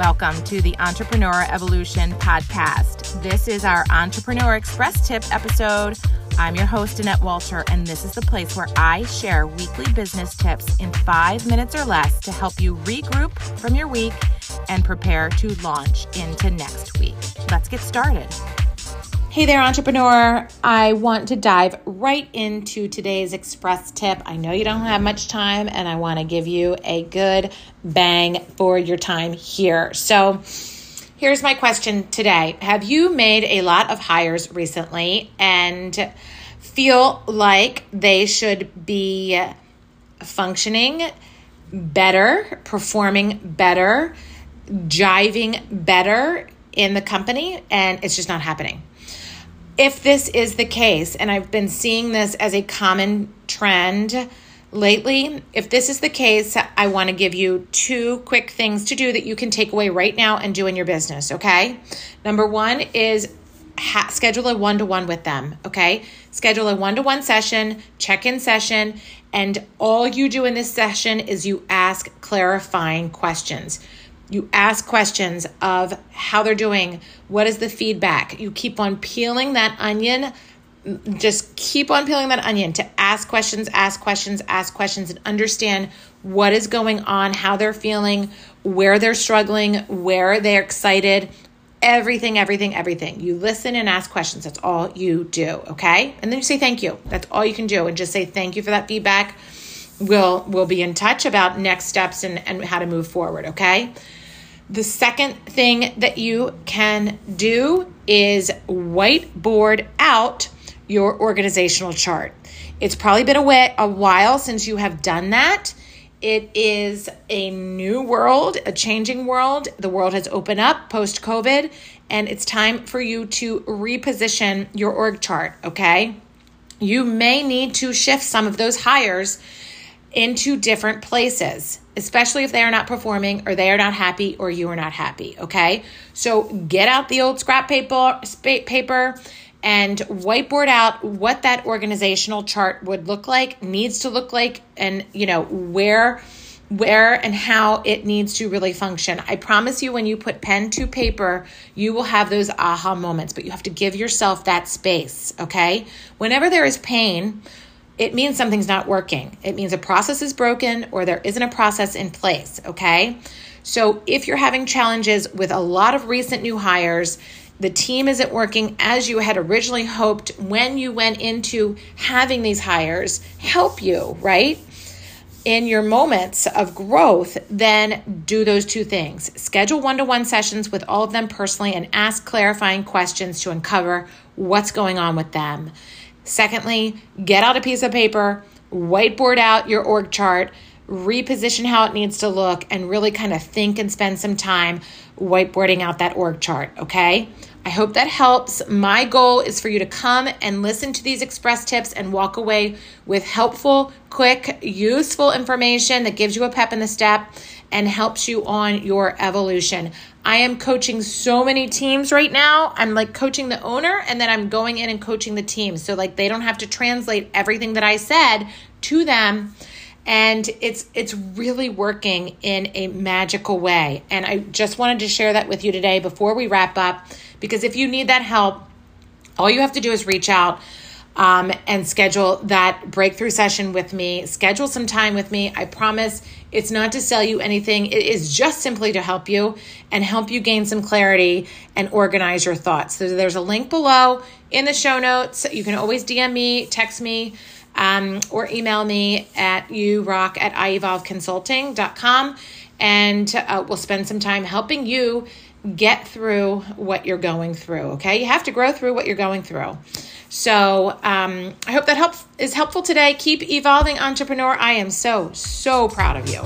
Welcome to the Entrepreneur Evolution Podcast. This is our Entrepreneur Express Tip episode. I'm your host, Annette Walter, and this is the place where I share weekly business tips in five minutes or less to help you regroup from your week and prepare to launch into next week. Let's get started. Hey there, entrepreneur. I want to dive right into today's express tip. I know you don't have much time, and I want to give you a good bang for your time here. So, here's my question today Have you made a lot of hires recently and feel like they should be functioning better, performing better, jiving better in the company, and it's just not happening? If this is the case, and I've been seeing this as a common trend lately, if this is the case, I want to give you two quick things to do that you can take away right now and do in your business, okay? Number one is ha- schedule a one to one with them, okay? Schedule a one to one session, check in session, and all you do in this session is you ask clarifying questions. You ask questions of how they're doing, what is the feedback. You keep on peeling that onion. Just keep on peeling that onion to ask questions, ask questions, ask questions, and understand what is going on, how they're feeling, where they're struggling, where they're excited, everything, everything, everything. You listen and ask questions. That's all you do, okay? And then you say thank you. That's all you can do. And just say thank you for that feedback. We'll we'll be in touch about next steps and, and how to move forward, okay? The second thing that you can do is whiteboard out your organizational chart. It's probably been a, way, a while since you have done that. It is a new world, a changing world. The world has opened up post COVID, and it's time for you to reposition your org chart, okay? You may need to shift some of those hires into different places, especially if they are not performing or they are not happy or you are not happy. Okay. So get out the old scrap paper, paper and whiteboard out what that organizational chart would look like, needs to look like, and you know, where where and how it needs to really function. I promise you, when you put pen to paper, you will have those aha moments, but you have to give yourself that space, okay? Whenever there is pain, it means something's not working. It means a process is broken or there isn't a process in place, okay? So if you're having challenges with a lot of recent new hires, the team isn't working as you had originally hoped when you went into having these hires help you, right? In your moments of growth, then do those two things. Schedule one to one sessions with all of them personally and ask clarifying questions to uncover what's going on with them. Secondly, get out a piece of paper, whiteboard out your org chart, reposition how it needs to look, and really kind of think and spend some time whiteboarding out that org chart, okay? I hope that helps. My goal is for you to come and listen to these express tips and walk away with helpful, quick, useful information that gives you a pep in the step and helps you on your evolution. I am coaching so many teams right now. I'm like coaching the owner and then I'm going in and coaching the team. So like they don't have to translate everything that I said to them and it's it's really working in a magical way. And I just wanted to share that with you today before we wrap up because if you need that help, all you have to do is reach out um, and schedule that breakthrough session with me. Schedule some time with me. I promise it's not to sell you anything, it is just simply to help you and help you gain some clarity and organize your thoughts. So there's a link below in the show notes. You can always DM me, text me. Um, or email me at yourock at ievolveconsulting.com and uh, we'll spend some time helping you get through what you're going through. Okay, you have to grow through what you're going through. So um, I hope that helps is helpful today. Keep evolving, entrepreneur. I am so so proud of you.